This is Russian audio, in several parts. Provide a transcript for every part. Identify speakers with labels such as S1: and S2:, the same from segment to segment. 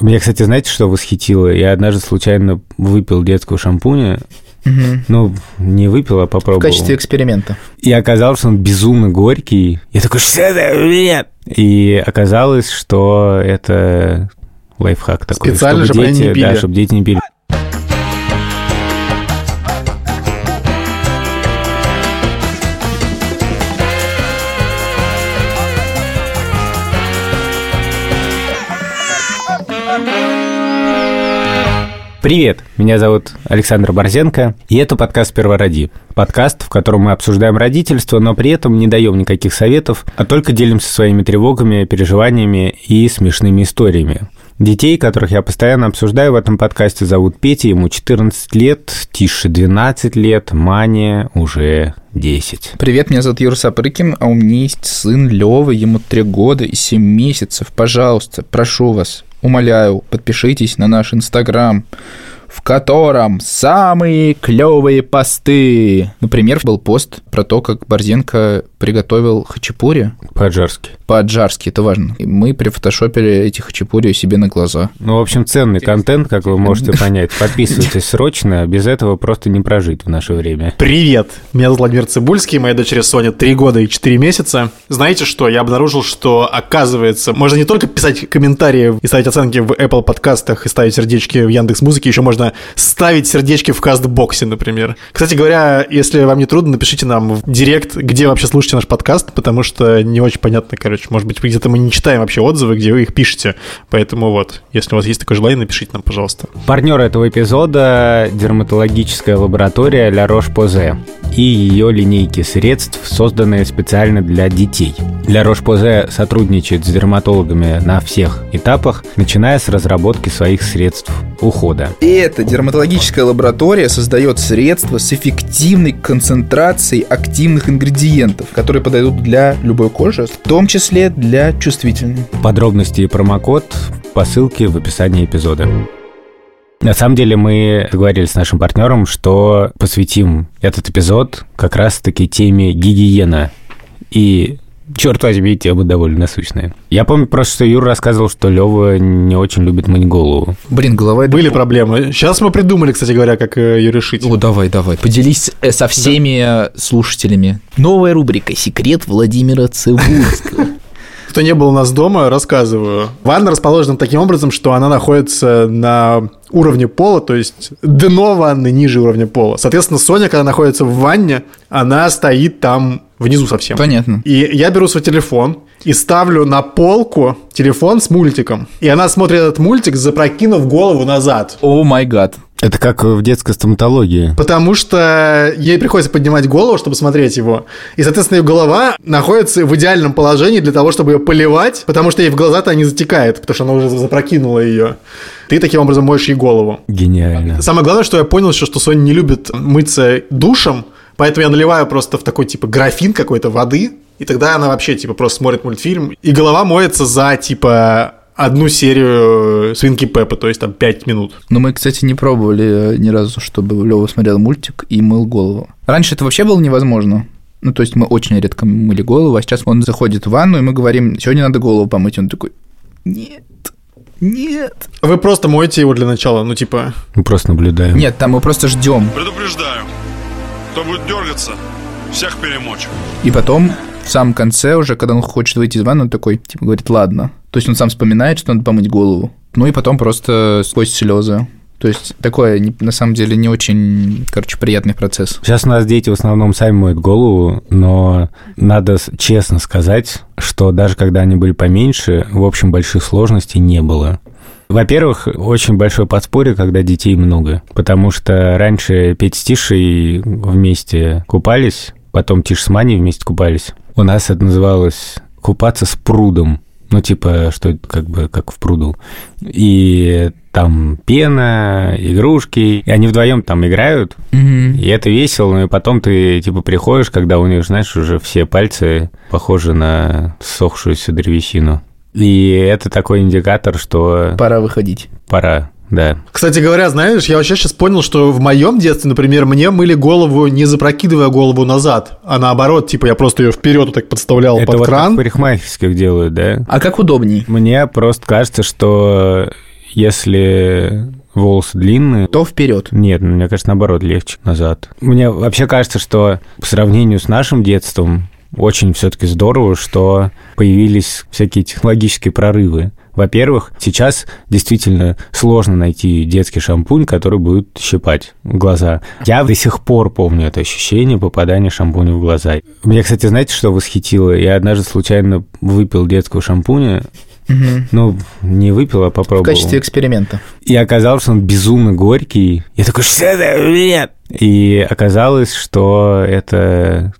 S1: Меня, кстати, знаете, что восхитило? Я однажды случайно выпил детского шампуня,
S2: Мгм.
S1: ну, не выпил, а
S2: В
S1: попробовал.
S2: качестве эксперимента.
S1: И оказалось, что он безумно горький. Я такой, что это? Нет! И оказалось, что это лайфхак такой.
S3: Специально, чтобы они
S1: дети,
S3: не пили.
S1: Да, чтобы дети не пили. Привет, меня зовут Александр Борзенко, и это подкаст «Первороди». Подкаст, в котором мы обсуждаем родительство, но при этом не даем никаких советов, а только делимся своими тревогами, переживаниями и смешными историями. Детей, которых я постоянно обсуждаю в этом подкасте, зовут Петя, ему 14 лет, Тише 12 лет, Мане уже 10.
S2: Привет, меня зовут Юра Сапрыкин, а у меня есть сын Лёва, ему 3 года и 7 месяцев. Пожалуйста, прошу вас, умоляю, подпишитесь на наш Инстаграм, в котором самые клевые посты. Например, был пост про то, как Борзенко приготовил хачапури
S1: По-аджарски.
S2: по-аджарски, это важно. И мы прифотошопили эти хачапури себе на глаза.
S1: Ну, в общем, ценный контент, как вы можете понять. Подписывайтесь срочно, без этого просто не прожить в наше время.
S3: Привет! Меня зовут Владимир Цибульский, моей дочери Соня 3 года и 4 месяца. Знаете что? Я обнаружил, что, оказывается, можно не только писать комментарии и ставить оценки в Apple подкастах и ставить сердечки в Яндекс Музыке, еще можно ставить сердечки в Кастбоксе, например. Кстати говоря, если вам не трудно, напишите нам в директ, где вообще слушаете наш подкаст, потому что не очень понятно, короче, может быть, где-то мы не читаем вообще отзывы, где вы их пишете. Поэтому вот, если у вас есть такое желание, напишите нам, пожалуйста.
S1: Партнер этого эпизода – дерматологическая лаборатория Ля Рош-Позе и ее линейки средств, созданные специально для детей. Ля Рош-Позе сотрудничает с дерматологами на всех этапах, начиная с разработки своих средств ухода.
S2: И эта дерматологическая лаборатория создает средства с эффективной концентрацией активных ингредиентов, которые подойдут для любой кожи, в том числе для чувствительной.
S1: Подробности и промокод по ссылке в описании эпизода. На самом деле мы договорились с нашим партнером, что посвятим этот эпизод как раз-таки теме гигиена. И черт возьми, тема довольно насущная. Я помню просто, что Юра рассказывал, что Лева не очень любит мыть голову.
S2: Блин, голова... это-
S3: Были проблемы. Сейчас мы придумали, кстати говоря, как э, ее решить.
S2: О, давай, давай. Поделись э, со всеми э, слушателями. Новая рубрика «Секрет Владимира Цибульского».
S3: Кто не был у нас дома, рассказываю. Ванна расположена таким образом, что она находится на уровне пола, то есть дно ванны ниже уровня пола. Соответственно, Соня, когда находится в ванне, она стоит там внизу совсем.
S2: Понятно.
S3: И я беру свой телефон и ставлю на полку телефон с мультиком. И она смотрит этот мультик, запрокинув голову назад.
S2: О май гад.
S1: Это как в детской стоматологии.
S3: Потому что ей приходится поднимать голову, чтобы смотреть его. И, соответственно, ее голова находится в идеальном положении для того, чтобы ее поливать, потому что ей в глаза-то не затекает, потому что она уже запрокинула ее. Ты таким образом моешь ей голову.
S1: Гениально.
S3: Самое главное, что я понял, еще, что Соня не любит мыться душем, поэтому я наливаю просто в такой, типа, графин какой-то воды, и тогда она вообще, типа, просто смотрит мультфильм, и голова моется за, типа, одну серию Свинки Пеппа, то есть там 5 минут.
S2: Но мы, кстати, не пробовали э, ни разу, чтобы Лева смотрел мультик и мыл голову. Раньше это вообще было невозможно. Ну, то есть мы очень редко мыли голову, а сейчас он заходит в ванну, и мы говорим, сегодня надо голову помыть. Он такой, нет, нет.
S3: Вы просто моете его для начала, ну, типа...
S1: Мы просто наблюдаем.
S2: Нет, там мы просто ждем.
S4: Предупреждаю, кто будет дергаться, всех перемочу.
S2: И потом, в самом конце уже, когда он хочет выйти из ванны, он такой, типа, говорит, ладно. То есть он сам вспоминает, что надо помыть голову. Ну и потом просто сквозь слезы. То есть такое, на самом деле, не очень, короче, приятный процесс.
S1: Сейчас у нас дети в основном сами моют голову, но надо честно сказать, что даже когда они были поменьше, в общем, больших сложностей не было. Во-первых, очень большое подспорье, когда детей много, потому что раньше Петя с Тишей вместе купались, потом Тиш с Маней вместе купались. У нас это называлось купаться с прудом. Ну, типа, что как бы как в пруду. И там пена, игрушки. И они вдвоем там играют. И это весело, ну и потом ты, типа, приходишь, когда у них, знаешь, уже все пальцы похожи на сохшуюся древесину. И это такой индикатор, что
S2: Пора выходить.
S1: пора, да.
S3: Кстати говоря, знаешь, я вообще сейчас понял, что в моем детстве, например, мне мыли голову, не запрокидывая голову назад, а наоборот, типа я просто ее вперед вот так подставлял
S1: это
S3: под
S1: вот
S3: кран.
S1: в парикмахерских делают, да?
S2: А как удобней?
S1: Мне просто кажется, что если волосы длинные,
S2: То вперед.
S1: нет, ну, мне кажется, наоборот, легче назад. Мне вообще кажется, что по сравнению с нашим детством очень все-таки здорово, что появились всякие технологические прорывы. Во-первых, сейчас действительно сложно найти детский шампунь, который будет щипать глаза. Я до сих пор помню это ощущение попадания шампуня в глаза. Мне, кстати, знаете, что восхитило? Я однажды случайно выпил детского шампуня,
S2: Мгм.
S1: ну, не выпил, а
S2: В
S1: попробовал.
S2: качестве эксперимента.
S1: И оказалось, что он безумно горький. Я такой, что это? Нет! И оказалось, что это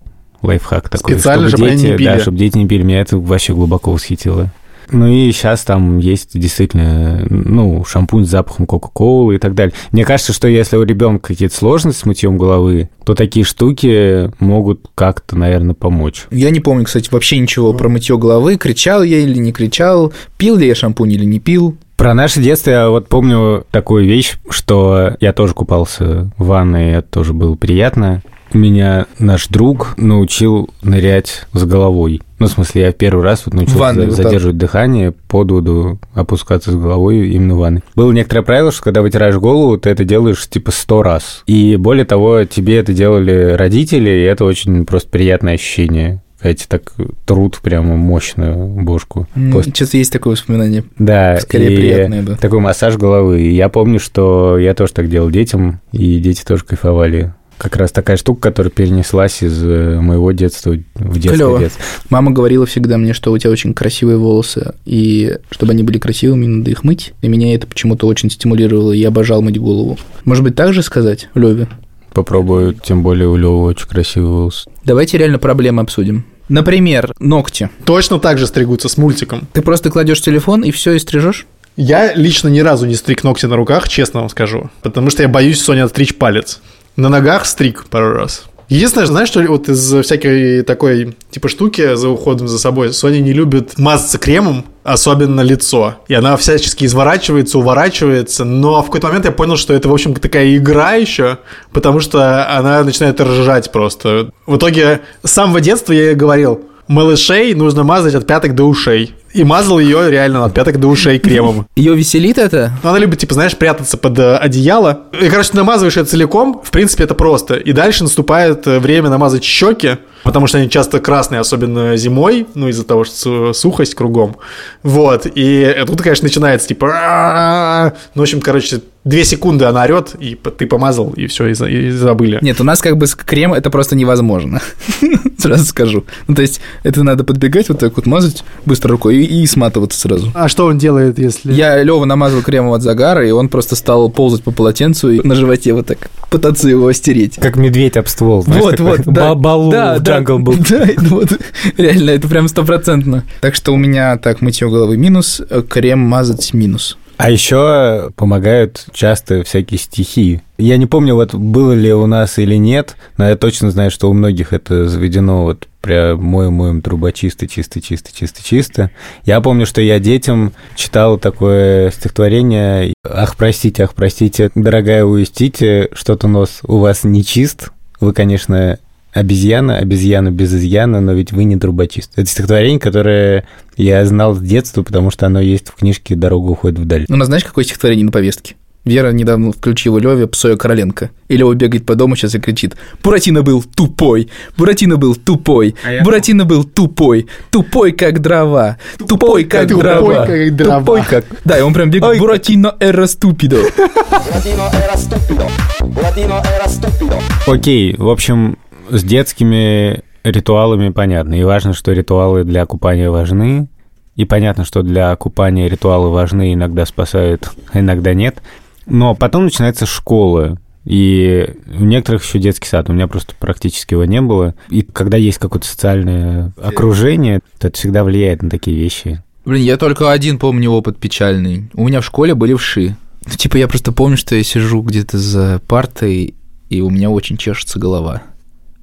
S1: лайфхак такой.
S3: Специально,
S1: чтобы
S3: они
S1: дети,
S3: не пили.
S1: Да, чтобы дети не пили. Меня это вообще глубоко восхитило. Ну и сейчас там есть действительно, ну, шампунь с запахом Кока-Колы и так далее. Мне кажется, что если у ребенка какие-то сложности с мытьем головы, то такие штуки могут как-то, наверное, помочь.
S2: Я не помню, кстати, вообще ничего про мытье головы. Кричал я или не кричал, пил ли я шампунь или не пил.
S1: Про наше детство я вот помню такую вещь, что я тоже купался в ванной, это тоже было приятно. Меня наш друг научил нырять с головой. Ну, в смысле, я первый раз вот научился
S2: В ванной вот
S1: задерживать дыхание, под воду опускаться с головой именно в ванной. Было некоторое правило, что когда вытираешь голову, ты это делаешь типа сто раз. И более того, тебе это делали родители, и это очень просто приятное ощущение. Эти так труд прямо мощную бошку. После
S2: Сейчас есть такое воспоминание.
S1: да,
S2: Скорее
S1: и
S2: приятное, да.
S1: такой массаж головы. Я помню, что я тоже так делал детям, и дети тоже кайфовали. Как раз такая штука, которая перенеслась из э, моего детства в детское
S2: Клёво.
S1: детство.
S2: Мама говорила всегда мне, что у тебя очень красивые волосы, и чтобы они были красивыми, надо их мыть. И меня это почему-то очень стимулировало, и я обожал мыть голову. Может быть, так же сказать, Леве?
S1: Попробую, тем более у Лёвы очень красивый волос.
S2: Давайте реально проблемы обсудим. Например, ногти.
S3: Точно так же стригутся с мультиком.
S2: Ты просто кладешь телефон и все и стрижешь?
S3: Я лично ни разу не стриг ногти на руках, честно вам скажу. Потому что я боюсь Соня отстричь палец. На ногах стриг пару раз. Единственное, знаешь, что вот из всякой такой типа штуки за уходом за собой, Соня не любит мазаться кремом, особенно лицо. И она всячески изворачивается, уворачивается, но в какой-то момент я понял, что это, в общем, такая игра еще, потому что она начинает ржать просто. В итоге с самого детства я ей говорил, малышей нужно мазать от пяток до ушей. И мазал ее реально от пяток до ушей кремом.
S2: Ее веселит это?
S3: Она любит, типа, знаешь, прятаться под э, одеяло. И, короче, намазываешь это целиком, в принципе, это просто. И дальше наступает э, время намазать щеки, потому что они часто красные, особенно зимой, ну, из-за того, что су- сухость кругом. Вот, и тут, конечно, начинается, типа, ну, в общем, короче, две секунды она орет, и ты помазал, и все, и, за- и забыли.
S2: Нет, у нас как бы крем это просто невозможно. Сразу скажу. Ну, то есть, это надо подбегать, вот так вот мазать быстро рукой и, и сматываться сразу.
S3: А что он делает, если...
S2: Я Лева намазал кремом от загара, и он просто стал ползать по полотенцу и на животе вот так пытаться его стереть.
S1: Как медведь об ствол. знаешь,
S2: Вот,
S1: такой
S2: вот, да.
S1: Балу
S2: Да, да,
S1: Jungle Book.
S2: Да, это вот, реально, это прям стопроцентно. Так что у меня так мытье головы минус, э, крем мазать минус.
S1: А еще помогают часто всякие стихи. Я не помню, вот было ли у нас или нет, но я точно знаю, что у многих это заведено вот прям моем моем труба чисто, чисто, чисто, чисто, чисто. Я помню, что я детям читал такое стихотворение «Ах, простите, ах, простите, дорогая, уястите, что-то нос у вас не чист. Вы, конечно, обезьяна, обезьяна без изъяна, но ведь вы не трубочист». Это стихотворение, которое я знал с детства, потому что оно есть в книжке «Дорога уходит вдаль».
S2: У нас знаешь, какое стихотворение на повестке? Вера недавно включила Леве Псоя Короленко. И Лева бегает по дому сейчас и кричит «Буратино был тупой! Буратино был тупой!
S1: А
S2: Буратино был тупой! Тупой, как дрова! Тупой, как
S3: Тупой,
S2: дрова!
S3: как дрова.
S2: Тупой, как...» Да, и он прям бегает
S1: Ой,
S2: «Буратино эра ступидо!»
S5: Buratino era stupido. Buratino era stupido.
S1: Окей, в общем, с детскими ритуалами понятно. И важно, что ритуалы для купания важны. И понятно, что для купания ритуалы важны, иногда спасают, а иногда нет. Но потом начинается школа. И у некоторых еще детский сад. У меня просто практически его не было. И когда есть какое-то социальное окружение, то это всегда влияет на такие вещи.
S2: Блин, я только один помню опыт печальный. У меня в школе были вши. Ну, типа, я просто помню, что я сижу где-то за партой, и у меня очень чешется голова.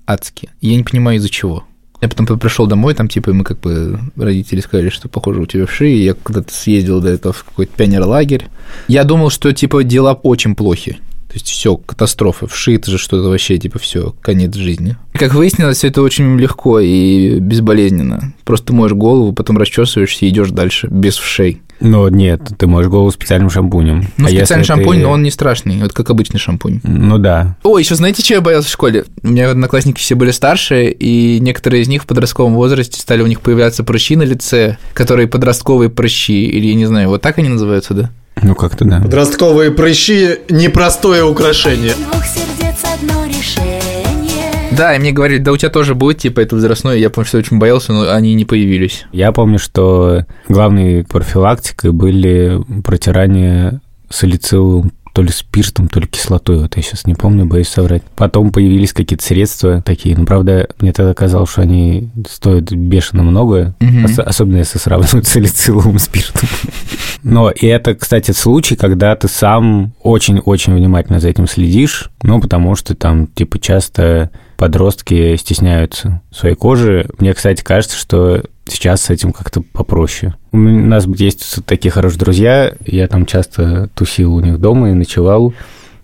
S2: Адски. Я не понимаю, из-за чего. Я потом пришел домой, там, типа, мы как бы, родители сказали, что, похоже, у тебя вши, я куда-то съездил до этого в какой-то пионерлагерь. Я думал, что, типа, дела очень плохи. То есть все, катастрофа. Вши это же что-то вообще, типа, все, конец жизни. Как выяснилось, все это очень легко и безболезненно. Просто моешь голову, потом расчесываешься и идешь дальше без вшей.
S1: Ну, нет, ты моешь голову специальным шампунем.
S2: Ну,
S1: А
S2: специальный шампунь,
S1: ты-
S2: но он не страшный, вот как обычный шампунь.
S1: Ну да.
S2: О, еще знаете, чего я боялся в школе? У меня одноклассники все были старше, и некоторые из них в подростковом возрасте стали у них появляться прыщи на лице, которые подростковые прыщи, или я не знаю, вот так они называются, да?
S1: Ну, как-то да.
S3: Подростковые прыщи – непростое украшение.
S6: Двух сердец одно решение.
S2: Да, и мне говорили, да у тебя тоже будет, типа, это возрастное, я, помню, что очень боялся, но они не появились.
S1: Я помню, что главной профилактикой были протирания салициловым то ли спиртом, то ли кислотой, вот я сейчас не помню, боюсь соврать. Потом появились какие-то средства такие, но, правда, мне тогда казалось, что они стоят бешено много,
S2: Мгм.
S1: ос- особенно если сравнивать с салициловым спиртом. Но и это, кстати, случай, когда ты сам очень-очень внимательно за этим следишь, ну, потому что там, типа, часто подростки стесняются своей кожи. Мне, кстати, кажется, что сейчас с этим как-то попроще. У нас есть такие хорошие друзья, я там часто тусил у них дома и ночевал.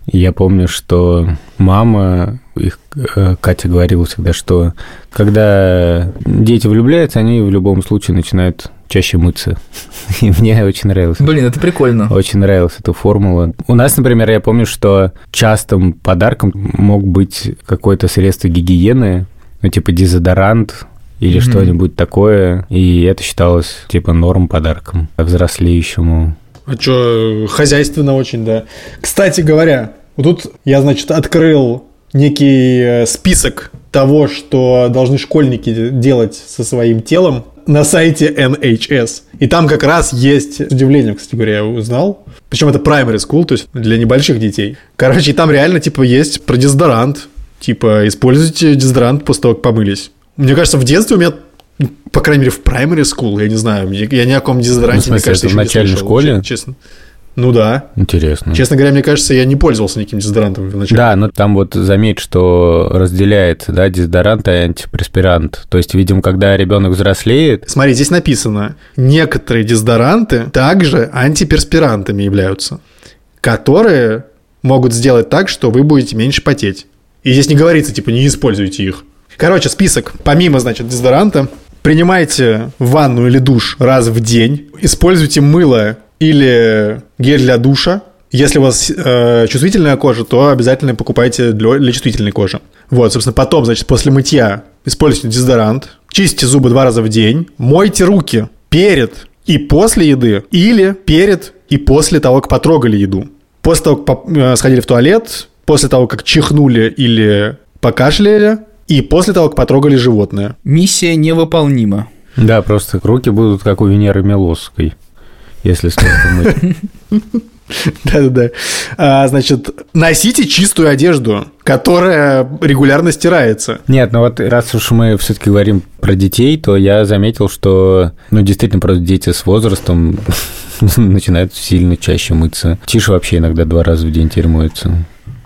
S1: И я помню, что мама, их э, Катя говорила всегда, что когда дети влюбляются, они в любом случае начинают чаще мыться. И мне очень нравилось.
S2: Блин, это прикольно.
S1: Очень нравилась эта формула. У нас, например, я помню, что частым подарком мог быть какое-то средство гигиены, ну, типа дезодорант или
S2: Мгм.
S1: что-нибудь такое, и это считалось, типа, норм подарком взрослеющему.
S3: А что, хозяйственно очень, да. Кстати говоря, вот тут я, значит, открыл некий э, список того, что должны школьники делать со своим телом на сайте NHS. И там как раз есть, с удивлением, кстати говоря, я узнал. Причем это primary school, то есть для небольших детей. Короче, и там реально, типа, есть про дезодорант. Типа, используйте дезодорант после того, как помылись. Мне кажется, в детстве у меня, ну, по крайней мере, в primary school, я не знаю, я ни о каком дезодоранте,
S1: Ну, в
S3: мне
S1: смысле,
S3: кажется,
S1: это в
S3: еще не
S1: начальной
S3: слышал,
S1: школе?
S3: Честно. Ну да.
S1: Интересно.
S3: Честно говоря, мне кажется, я не пользовался никаким дезодорантом в начале.
S1: Да, но там вот заметь, что разделяет, да, дезодорант и антипреспирант. То есть, видимо, когда ребенок взрослеет,
S3: Смотри, здесь написано, некоторые дезодоранты также антиперспирантами являются, которые могут сделать так, что вы будете меньше потеть. И здесь не говорится, типа, не используйте их. Короче, список. Помимо, значит, дезодоранта, принимайте ванну или душ раз в день, используйте мыло или гель для душа. Если у вас э, чувствительная кожа, то обязательно покупайте для, для чувствительной кожи. Вот, собственно, потом, значит, после мытья используйте дезодорант, чистите зубы два раза в день, мойте руки перед и после еды или перед и после того, как потрогали еду. После того, как э, сходили в туалет, после того, как чихнули или покашляли, и после того, как потрогали животное.
S2: Миссия невыполнима.
S1: да, просто руки будут как у Венеры Милосской, если столько мыть.
S3: Да-да-да. А, значит, носите чистую одежду, которая регулярно стирается.
S1: Нет, ну вот раз уж мы все-таки говорим про детей, то я заметил, что, ну, действительно, просто дети с возрастом начинают сильно чаще мыться. Тише вообще иногда два раза в день теперь моется,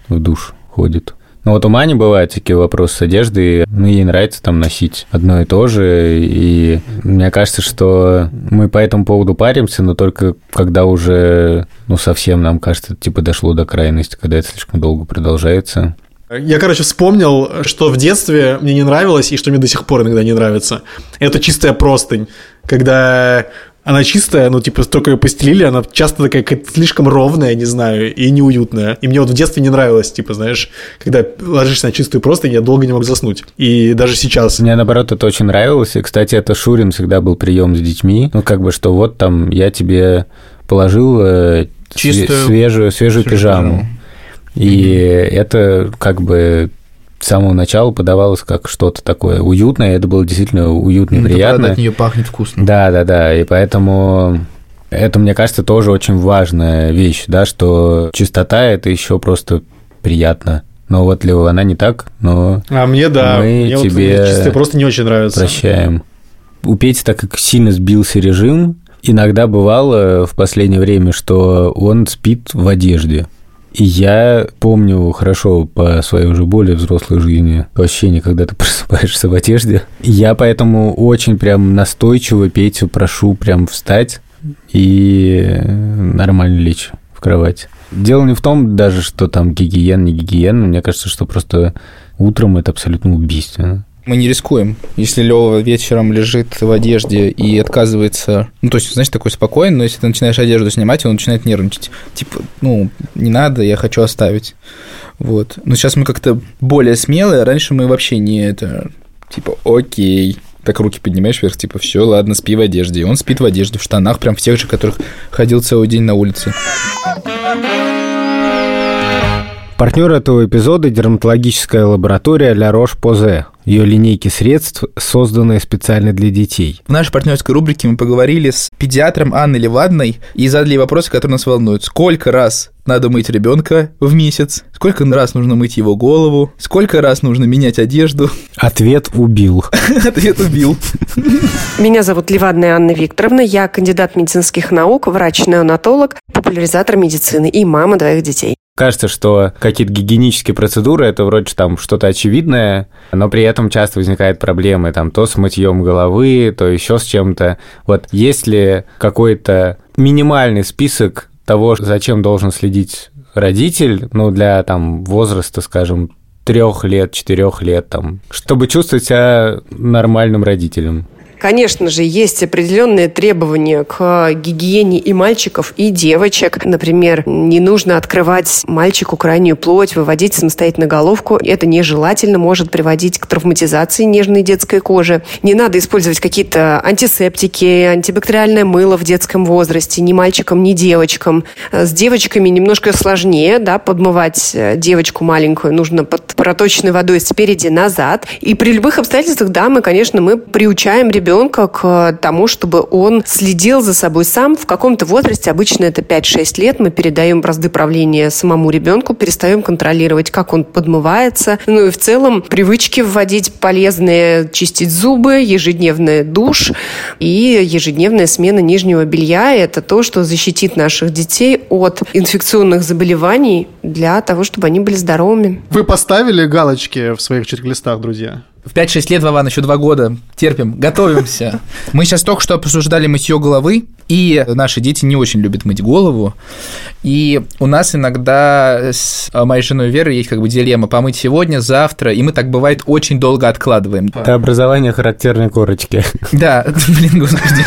S1: в душ ходит. Ну вот у Мани бывают такие вопросы с одеждой, ну ей нравится там носить одно и то же, и мне кажется, что мы по этому поводу паримся, но только когда уже, ну совсем нам кажется, типа дошло до крайности, когда это слишком долго продолжается.
S3: Я, короче, вспомнил, что в детстве мне не нравилось, и что мне до сих пор иногда не нравится. Это чистая простынь. Когда она чистая, ну, типа, только ее постелили, она часто такая слишком ровная, не знаю, и неуютная. И мне вот в детстве не нравилось, типа, знаешь, когда ложишься на чистую простынь, я долго не мог заснуть. И даже сейчас.
S1: Мне, наоборот, это очень нравилось. И, кстати, это Шурин всегда был прием с детьми. Ну, как бы, что вот там я тебе положил э,
S2: Чистую-
S1: све- свежую, свежую
S2: свежую
S1: пижаму.
S2: пижаму.
S1: И это как бы с самого начала подавалось как что-то такое уютное. Это было действительно уютно и
S2: Ну, это правда
S1: приятно.
S2: от нее пахнет вкусно.
S1: Да, да, да. И поэтому это, мне кажется, тоже очень важная вещь, да, что чистота это еще просто приятно. Но вот Лео, она не так, но
S3: А мне, да,
S1: Мы
S3: мне вот
S1: тебе
S3: чистая просто не очень нравится.
S1: прощаем. У Пети так как сильно сбился режим, иногда бывало в последнее время, что он спит в одежде. Я помню хорошо по своей уже более взрослой жизни ощущение, когда ты просыпаешься в одежде. Я поэтому очень прям настойчиво Петю прошу прям встать и нормально лечь в кровать. Дело не в том даже, что там гигиен, не гигиена. Мне кажется, что просто утром это абсолютно убийственно.
S2: Мы не рискуем. Если Лева вечером лежит в одежде и отказывается, ну, то есть, знаешь, такой спокойный, но если ты начинаешь одежду снимать, он начинает нервничать. Типа, ну, не надо, я хочу оставить. Вот. Но сейчас мы как-то более смелые, раньше мы вообще не это, типа, окей, так руки поднимаешь вверх, типа, все, ладно, спи в одежде. И он спит в одежде, в штанах, прям в тех же, которых ходил целый день на улице.
S1: Партнер этого эпизода – дерматологическая лаборатория Ля Рош-Позе. Ее линейки средств, созданные специально для детей.
S2: В нашей партнерской рубрике мы поговорили с педиатром Анной Левадной и задали вопросы, которые нас волнуют. Сколько раз надо мыть ребенка в месяц? Сколько раз нужно мыть его голову? Сколько раз нужно менять одежду?
S1: Ответ убил.
S2: Ответ убил.
S7: Меня зовут Левадная Анна Викторовна, я кандидат медицинских наук, врач-неонатолог, популяризатор медицины и мама двоих детей.
S1: Кажется, что какие-то гигиенические процедуры это вроде там что-то очевидное, но при этом часто возникают проблемы там то с мытьем головы, то еще с чем-то. Вот есть ли какой-то минимальный список того, зачем должен следить родитель, ну, для там возраста, скажем, трех лет, четырех лет, там, чтобы чувствовать себя нормальным родителем?
S7: Конечно же, есть определенные требования к гигиене и мальчиков, и девочек. Например, не нужно открывать мальчику крайнюю плоть, выводить самостоятельно головку. Это нежелательно, может приводить к травматизации нежной детской кожи. Не надо использовать какие-то антисептики, антибактериальное мыло в детском возрасте, ни мальчикам, ни девочкам. С девочками немножко сложнее, да, подмывать девочку маленькую нужно под проточной водой спереди назад. И при любых обстоятельствах, да, мы, конечно, мы приучаем ребенка ребенка к тому, чтобы он следил за собой сам. В каком-то возрасте, обычно это 5-6 лет, мы передаем бразды правления самому ребенку, перестаем контролировать, как он подмывается. Ну и в целом привычки вводить полезные, чистить зубы, ежедневный душ и ежедневная смена нижнего белья. Это то, что защитит наших детей от инфекционных заболеваний для того, чтобы они были здоровыми.
S3: Вы поставили галочки в своих чек-листах, друзья?
S2: В 5-6 лет, Вован, еще 2 года. Терпим, готовимся. Мы сейчас только что обсуждали мытье головы, и наши дети не очень любят мыть голову. И у нас иногда с моей женой Верой есть как бы дилемма помыть сегодня, завтра, и мы так бывает очень долго откладываем.
S1: Это образование характерной корочки.
S2: Да, блин, господи.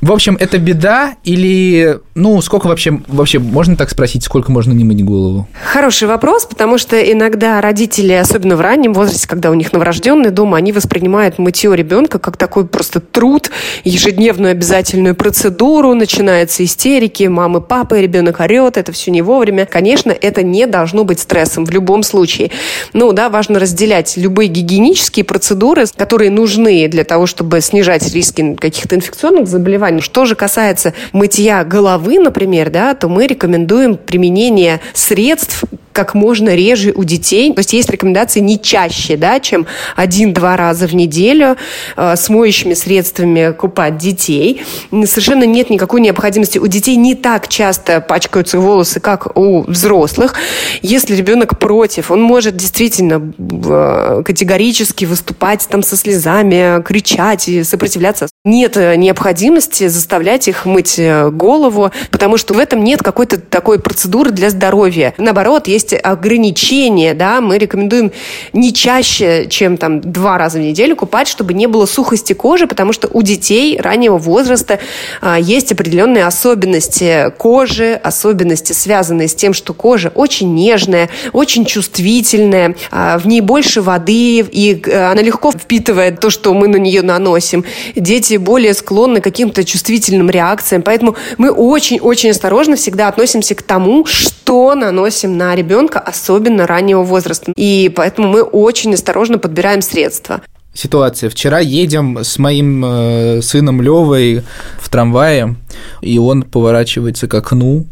S2: В общем, это беда или, ну, сколько вообще, вообще можно так спросить, сколько можно не мыть голову?
S7: Хороший вопрос, потому что иногда родители, особенно в раннем возрасте, когда у них новорожденный дома, они воспринимают мытье ребенка как такой просто труд, ежедневную обязательную процедуру, начинаются истерики, мамы, папы, ребенок орет, это все не вовремя. Конечно, это не должно быть стрессом в любом случае. Ну, да, важно разделять любые гигиенические процедуры, которые нужны для того, чтобы снижать риски каких-то инфекционных заболеваний. Что же касается мытья головы, например, да, то мы рекомендуем применение средств, как можно реже у детей. То есть есть рекомендации не чаще, да, чем один-два раза в неделю э, с моющими средствами купать детей. Совершенно нет никакой необходимости. У детей не так часто пачкаются волосы, как у взрослых. Если ребенок против, он может действительно э, категорически выступать там со слезами, кричать и сопротивляться. Нет э, необходимости заставлять их мыть э, голову, потому что в этом нет какой-то такой процедуры для здоровья. Наоборот, есть есть ограничения, да, мы рекомендуем не чаще, чем там два раза в неделю купать, чтобы не было сухости кожи, потому что у детей раннего возраста а, есть определенные особенности кожи, особенности, связанные с тем, что кожа очень нежная, очень чувствительная, а, в ней больше воды, и а, она легко впитывает то, что мы на нее наносим. Дети более склонны к каким-то чувствительным реакциям, поэтому мы очень-очень осторожно всегда относимся к тому, что наносим на ребенка ребенка, особенно раннего возраста. И поэтому мы очень осторожно подбираем средства.
S2: Ситуация. Вчера едем с моим э, сыном Левой в трамвае, и он поворачивается к окну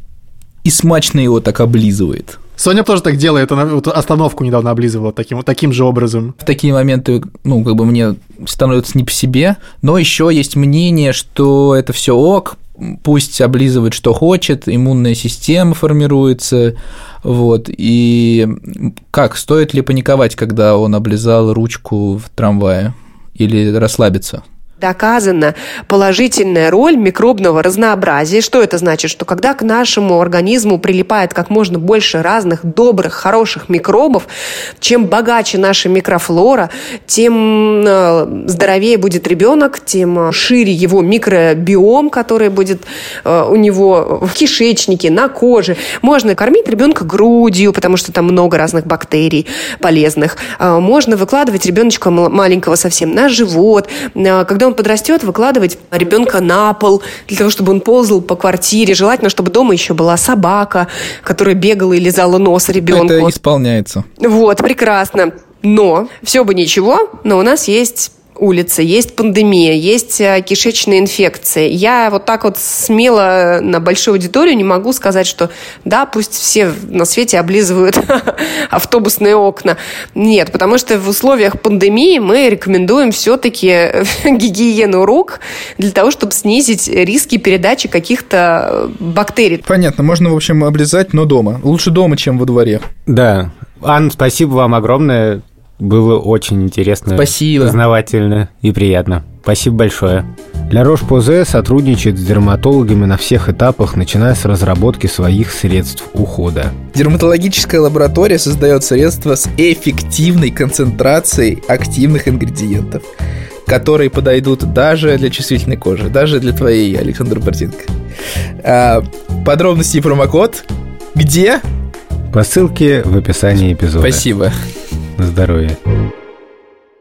S2: и смачно его так облизывает.
S3: Соня тоже так делает, она вот остановку недавно облизывала таким, таким же образом.
S2: В такие моменты, ну, как бы мне становится не по себе, но еще есть мнение, что это все ок, пусть облизывает, что хочет, иммунная система формируется, вот, и как, стоит ли паниковать, когда он облизал ручку в трамвае, или расслабиться?
S7: Доказана положительная роль микробного разнообразия. Что это значит? Что когда к нашему организму прилипает как можно больше разных добрых, хороших микробов, чем богаче наша микрофлора, тем э, здоровее будет ребенок, тем э, шире его микробиом, который будет э, у него в кишечнике, на коже. Можно кормить ребенка грудью, потому что там много разных бактерий полезных. Можно выкладывать ребеночка маленького совсем на живот. Когда он подрастет, выкладывать ребенка на пол, для того, чтобы он ползал по квартире. Желательно, чтобы дома еще была собака, которая бегала и лизала нос ребенку.
S2: Это исполняется.
S7: Вот, прекрасно. Но все бы ничего, но у нас есть улице, есть пандемия, есть э, кишечные инфекции. Я вот так вот смело на большую аудиторию не могу сказать, что да, пусть все на свете облизывают автобусные окна. Нет, потому что в условиях пандемии мы рекомендуем все-таки гигиену рук для того, чтобы снизить риски передачи каких-то бактерий.
S2: Понятно, можно, в общем, облизать, но дома. Лучше дома, чем во дворе.
S1: Да. Анна, спасибо вам огромное. Было очень интересно,
S2: Спасибо.
S1: познавательно и приятно. Спасибо большое. Ля Рош-Позе сотрудничает с дерматологами на всех этапах, начиная с разработки своих средств ухода.
S2: Дерматологическая лаборатория создает средства с эффективной концентрацией активных ингредиентов, которые подойдут даже для чувствительной кожи, даже для твоей, Александр Бортенко. А, подробности и промокод где?
S1: По ссылке в описании эпизода.
S2: Спасибо
S1: на здоровье.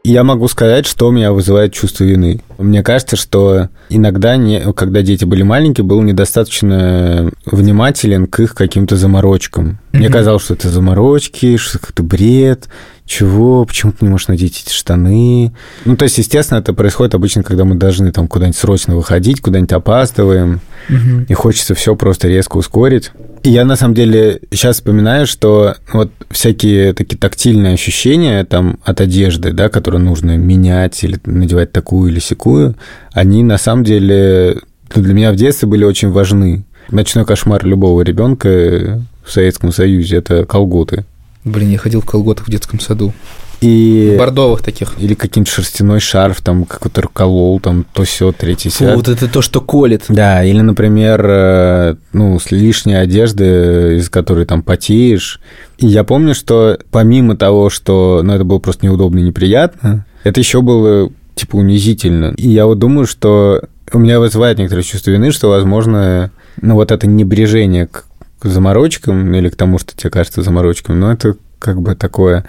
S1: Я могу сказать, что меня вызывает чувство вины. Мне кажется, что иногда, не, когда дети были маленькие, был недостаточно внимателен к их каким-то заморочкам. Mm-hmm. Мне казалось, что это заморочки, что это бред, чего, почему ты не можешь надеть эти штаны. Ну, то есть, естественно, это происходит обычно, когда мы должны там куда-нибудь срочно выходить, куда-нибудь опаздываем, угу. и хочется все просто резко ускорить. И я на самом деле сейчас вспоминаю, что вот всякие такие тактильные ощущения там от одежды, да, которые нужно менять или надевать такую или секую, они на самом деле ну, для меня в детстве были очень важны. Ночной кошмар любого ребенка в Советском Союзе это колготы.
S2: Блин, я ходил в колготах в детском саду.
S1: И...
S2: Бордовых таких.
S1: Или каким-то шерстяной шарф, там, какой-то колол, там, то все третий
S2: Фу, вот это то, что колет.
S1: Да, или, например, э, ну, с лишней одежды, из которой там потеешь. И я помню, что помимо того, что, ну, это было просто неудобно и неприятно, это еще было, типа, унизительно. И я вот думаю, что у меня вызывает некоторое чувство вины, что, возможно, ну, вот это небрежение к заморочкам или к тому, что тебе кажется заморочками, но это как бы такое.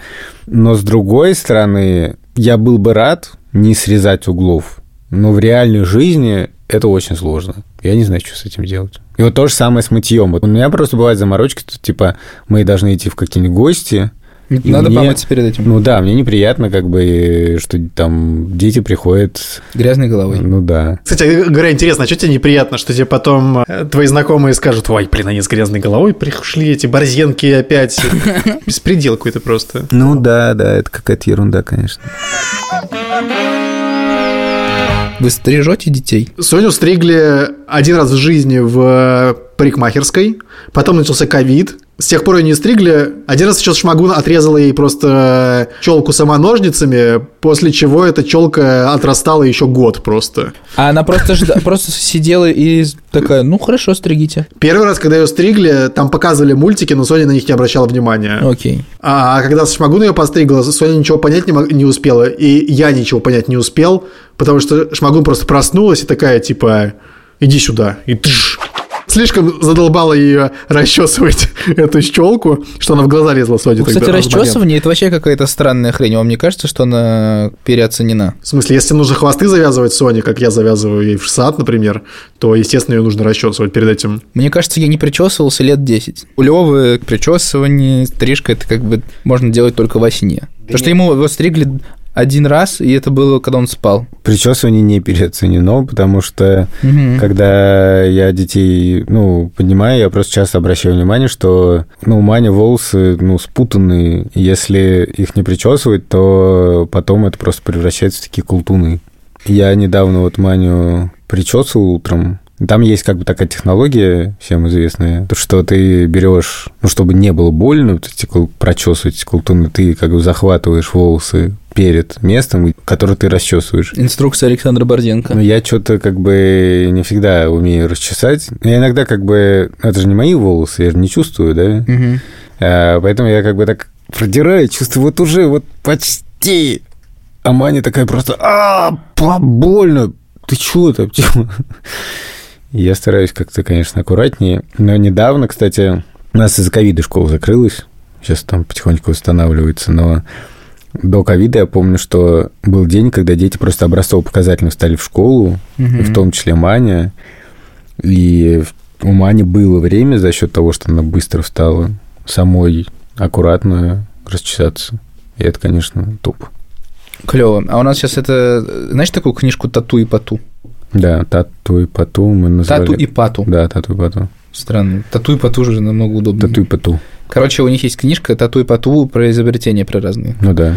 S1: Но с другой стороны, я был бы рад не срезать углов, но в реальной жизни это очень сложно. Я не знаю, что с этим делать. И вот то же самое с мытьем. Вот у меня просто бывают заморочки, что, типа, мы должны идти в какие-нибудь гости,
S2: надо мне, помыться перед этим.
S1: Ну да, мне неприятно, как бы, что там дети приходят...
S2: Грязной головой.
S1: Ну да.
S3: Кстати, говоря, интересно, а что тебе неприятно, что тебе потом э, твои знакомые скажут, ой, блин, они с грязной головой пришли, эти борзенки опять. Беспредел какой-то просто.
S1: Ну да, да, это какая-то ерунда, конечно.
S2: Вы стрижете детей?
S3: Соню стригли один раз в жизни в парикмахерской, потом начался ковид, с тех пор ее не стригли. Один раз сейчас Шмагун отрезала ей просто челку сама ножницами, после чего эта челка отрастала еще год просто.
S2: А она просто, просто сидела и такая, ну хорошо, стригите.
S3: Первый раз, когда ее стригли, там показывали мультики, но Соня на них не обращала внимания.
S2: Окей.
S3: А когда Шмагун ее постригла, Соня ничего понять не, не успела, и я ничего понять не успел, потому что Шмагун просто проснулась и такая, типа, иди сюда, и тш, слишком задолбало ее расчесывать эту щелку, что она в глаза лезла Соне.
S2: Кстати, расчесывание это вообще какая-то странная хрень. Вам не кажется, что она переоценена?
S3: В смысле, если нужно хвосты завязывать Соне, как я завязываю ей в сад, например, то, естественно, ее нужно расчесывать перед этим.
S2: Мне кажется, я не причесывался лет 10. У Левы причесывание, стрижка, это как бы можно делать только во сне. Потому что ему его стригли один раз, и это было, когда он спал.
S1: Причесывание не переоценено, потому что угу. когда я детей, ну, поднимаю, я просто часто обращаю внимание, что, ну, у Мани волосы, ну, спутанные. Если их не причесывать, то потом это просто превращается в такие култуны. Я недавно вот Маню причесывал утром, Там есть как бы такая технология, всем известная, то, что ты берешь, ну, чтобы не было больно, вот эти прочесывать эти колтуны, ты как бы захватываешь волосы перед местом, который ты расчесываешь.
S2: Инструкция Александра Борденко.
S1: Но я что-то как бы не всегда умею расчесать. Я иногда как бы... Это же не мои волосы, я же не чувствую, да?
S2: Мгм.
S1: А, поэтому я как бы так продираю, чувствую, вот уже, вот почти. А Маня такая просто, а, больно. Ты чего там? Типа. Я стараюсь как-то, конечно, аккуратнее. Но недавно, кстати, у нас из-за ковида школа закрылась. Сейчас там потихоньку восстанавливается, но до ковида я помню, что был день, когда дети просто образцово-показательно встали в школу, и в том числе Маня. И у Мани было время за счет того, что она быстро встала, самой аккуратно расчесаться. И это, конечно, топ.
S2: Клево. А у нас сейчас это... Знаешь такую книжку «Тату и пату»?
S1: Да, тату и пату мы назвали.
S2: «Тату и пату».
S1: Да, тату и пату.
S2: Странно. «Тату и пату» же намного удобнее.
S1: Тату и пату.
S2: Короче, у них есть книжка «Тату и пату» про изобретения про разные.
S1: Ну да.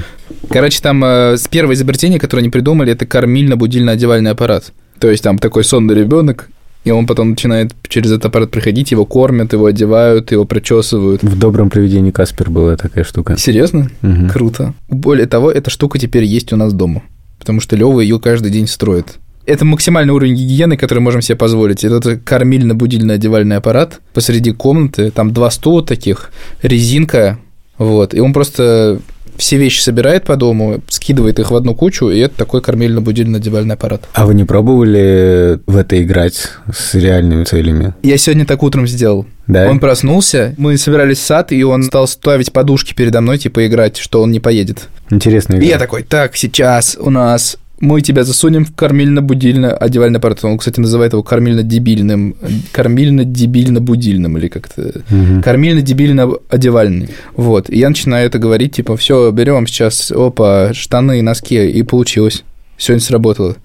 S2: Короче, там э, с первое изобретение, которое они придумали, это кормильно-будильно-одевальный аппарат. То есть там такой сонный ребенок, и он потом начинает через этот аппарат приходить, его кормят, его одевают, его причесывают.
S1: В добром привидении Каспер была такая штука.
S2: Серьезно?
S1: Мгм.
S2: Круто. Более того, эта штука теперь есть у нас дома, потому что Лева ее каждый день строит. Это максимальный уровень гигиены, который можем себе позволить. Это кормильно-будильно-одевальный аппарат посреди комнаты, там два стула таких, резинка, вот, и он просто все вещи собирает по дому, скидывает их в одну кучу, и это такой кормильно-будильно-одевальный аппарат.
S1: А вы не пробовали в это играть с реальными целями?
S2: Я сегодня так утром сделал.
S1: Да?
S2: Он проснулся, мы собирались в сад, и он стал ставить подушки передо мной, типа играть, что он не поедет.
S1: Интересная
S2: И я такой, так, сейчас у нас мы тебя засунем в кормильно-будильно-одевальный аппарат. Он, кстати, называет его кормильно-дебильным, кормильно-дебильно-будильным или как-то...
S1: Мгм.
S2: Кормильно-дебильно-одевальный. Вот. И я начинаю это говорить, типа, все, берем сейчас, опа, штаны, носки, и получилось. Сегодня сработало.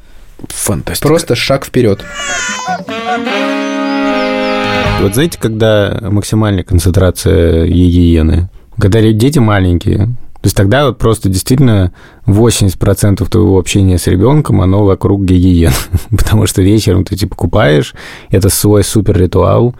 S1: Фантастика.
S2: Просто шаг вперед.
S1: Вот знаете, когда максимальная концентрация гигиены? Когда дети маленькие. То есть тогда вот просто действительно 80% твоего общения с ребенком, оно вокруг гигиены. Потому что вечером ты типа купаешь, это свой супер ритуал.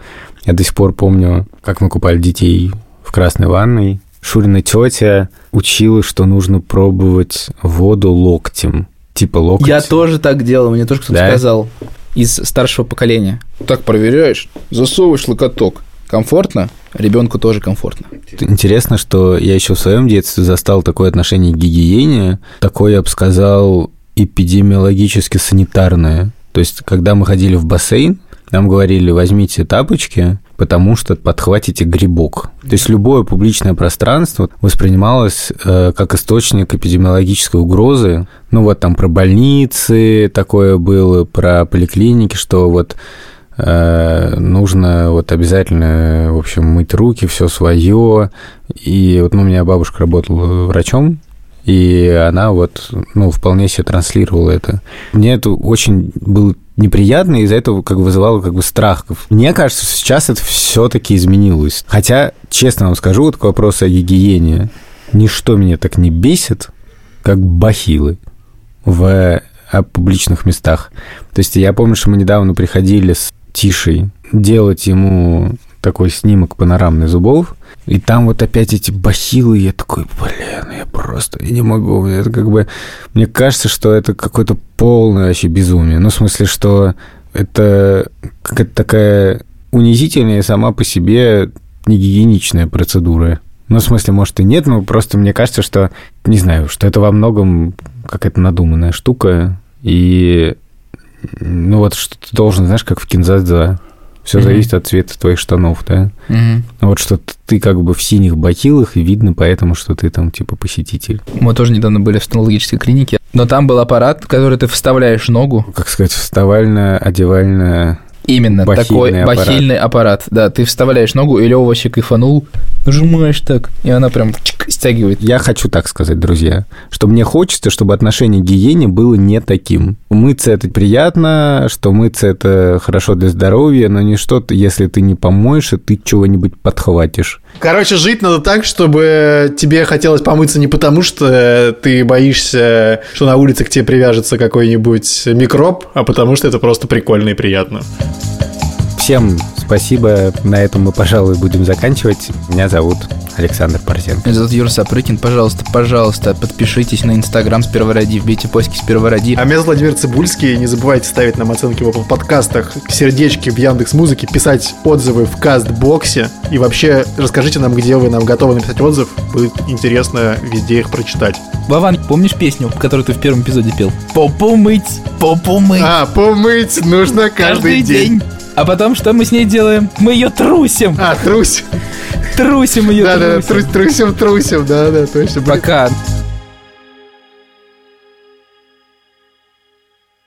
S1: Я до сих пор помню, как мы купали детей в красной ванной. Шурина тетя учила, что нужно пробовать воду локтем. Типа локоть.
S2: Я тоже так делал, мне тоже кто-то
S1: Да?
S2: сказал из старшего поколения. Так проверяешь, засовываешь локоток. Комфортно? Ребенку тоже комфортно.
S1: Интересно, что я еще в своем детстве застал такое отношение к гигиене, такое, я бы сказал, эпидемиологически санитарное. То есть, когда мы ходили в бассейн, нам говорили, возьмите тапочки, потому что подхватите грибок. То есть любое публичное пространство воспринималось э, как источник эпидемиологической угрозы. Ну вот там про больницы такое было, про поликлиники, что вот нужно вот обязательно, в общем, мыть руки, все свое. И вот ну, у меня бабушка работала врачом, и она вот, ну, вполне себе транслировала это. Мне это очень было неприятно, и из-за этого как бы вызывало как бы страх. Мне кажется, сейчас это все-таки изменилось. Хотя, честно вам скажу, вот к вопросу о гигиене, ничто меня так не бесит, как бахилы в э, публичных местах. То есть я помню, что мы недавно приходили с Тишей делать ему такой снимок панорамный зубов, и там вот опять эти бахилы, я такой, блин, я просто я не могу. Это как бы, мне кажется, что это какое-то полное вообще безумие. Ну, в смысле, что это какая-то такая унизительная сама по себе негигиеничная процедура. Ну, в смысле, может, и нет, но просто мне кажется, что, не знаю, что это во многом какая-то надуманная штука, и, ну, вот что ты должен, знаешь, как в кинзадза, все
S2: Мгм.
S1: зависит от цвета твоих штанов, да?
S2: Мгм.
S1: Вот что ты как бы в синих бахилах, и видно поэтому, что ты там, типа, посетитель.
S2: Мы тоже недавно были в стоматологической клинике. Но там был аппарат, в который ты вставляешь ногу.
S1: Как сказать, вставально-одевально...
S2: Именно
S1: Бахильный
S2: такой
S1: аппарат.
S2: бахильный аппарат. Да, ты вставляешь ногу, и Лёва вообще кайфанул. Нажимаешь так, и она прям чик, стягивает.
S1: Я хочу так сказать, друзья, что мне хочется, чтобы отношение к гигиене было не таким. Мыться это приятно, что мыться это хорошо для здоровья, но не что-то, если ты не помоешь, и ты чего-нибудь подхватишь.
S3: Короче, жить надо так, чтобы тебе хотелось помыться не потому, что ты боишься, что на улице к тебе привяжется какой-нибудь микроб, а потому что это просто прикольно и приятно.
S1: Всем спасибо. На этом мы, пожалуй, будем заканчивать. Меня зовут Александр Парзенко.
S2: Меня зовут Юра Сапрыкин. Пожалуйста, пожалуйста, подпишитесь на Инстаграм с Первороди, вбейте поиски с Первороди.
S3: А меня зовут Владимир Цибульский. Не забывайте ставить нам оценки в Apple подкастах, сердечки в Яндекс Музыке, писать отзывы в Кастбоксе. И вообще расскажите нам, где вы нам готовы написать отзыв. Будет интересно везде их прочитать.
S2: Вован, помнишь песню, которую ты в первом эпизоде пел? Попу мыть, попу мыть.
S3: А, помыть нужно каждый, день.
S2: А потом что мы с ней делаем? Мы ее трусим.
S3: А, трусь.
S2: Трусим ее.
S3: Да, да,
S2: трусим.
S3: трус- трусим, трусим, да, да, точно.
S2: Пока.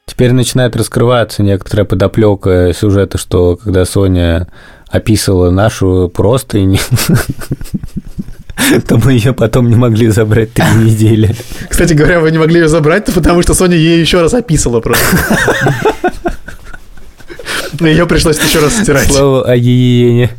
S1: Теперь начинает раскрываться некоторая подоплека сюжета, что когда Соня описывала нашу простынь, то мы ее потом не могли забрать три недели.
S3: Кстати говоря, вы не могли ее забрать, потому что Соня ей еще раз описала просто. Ее пришлось еще раз стирать.
S1: Слово о гигиене.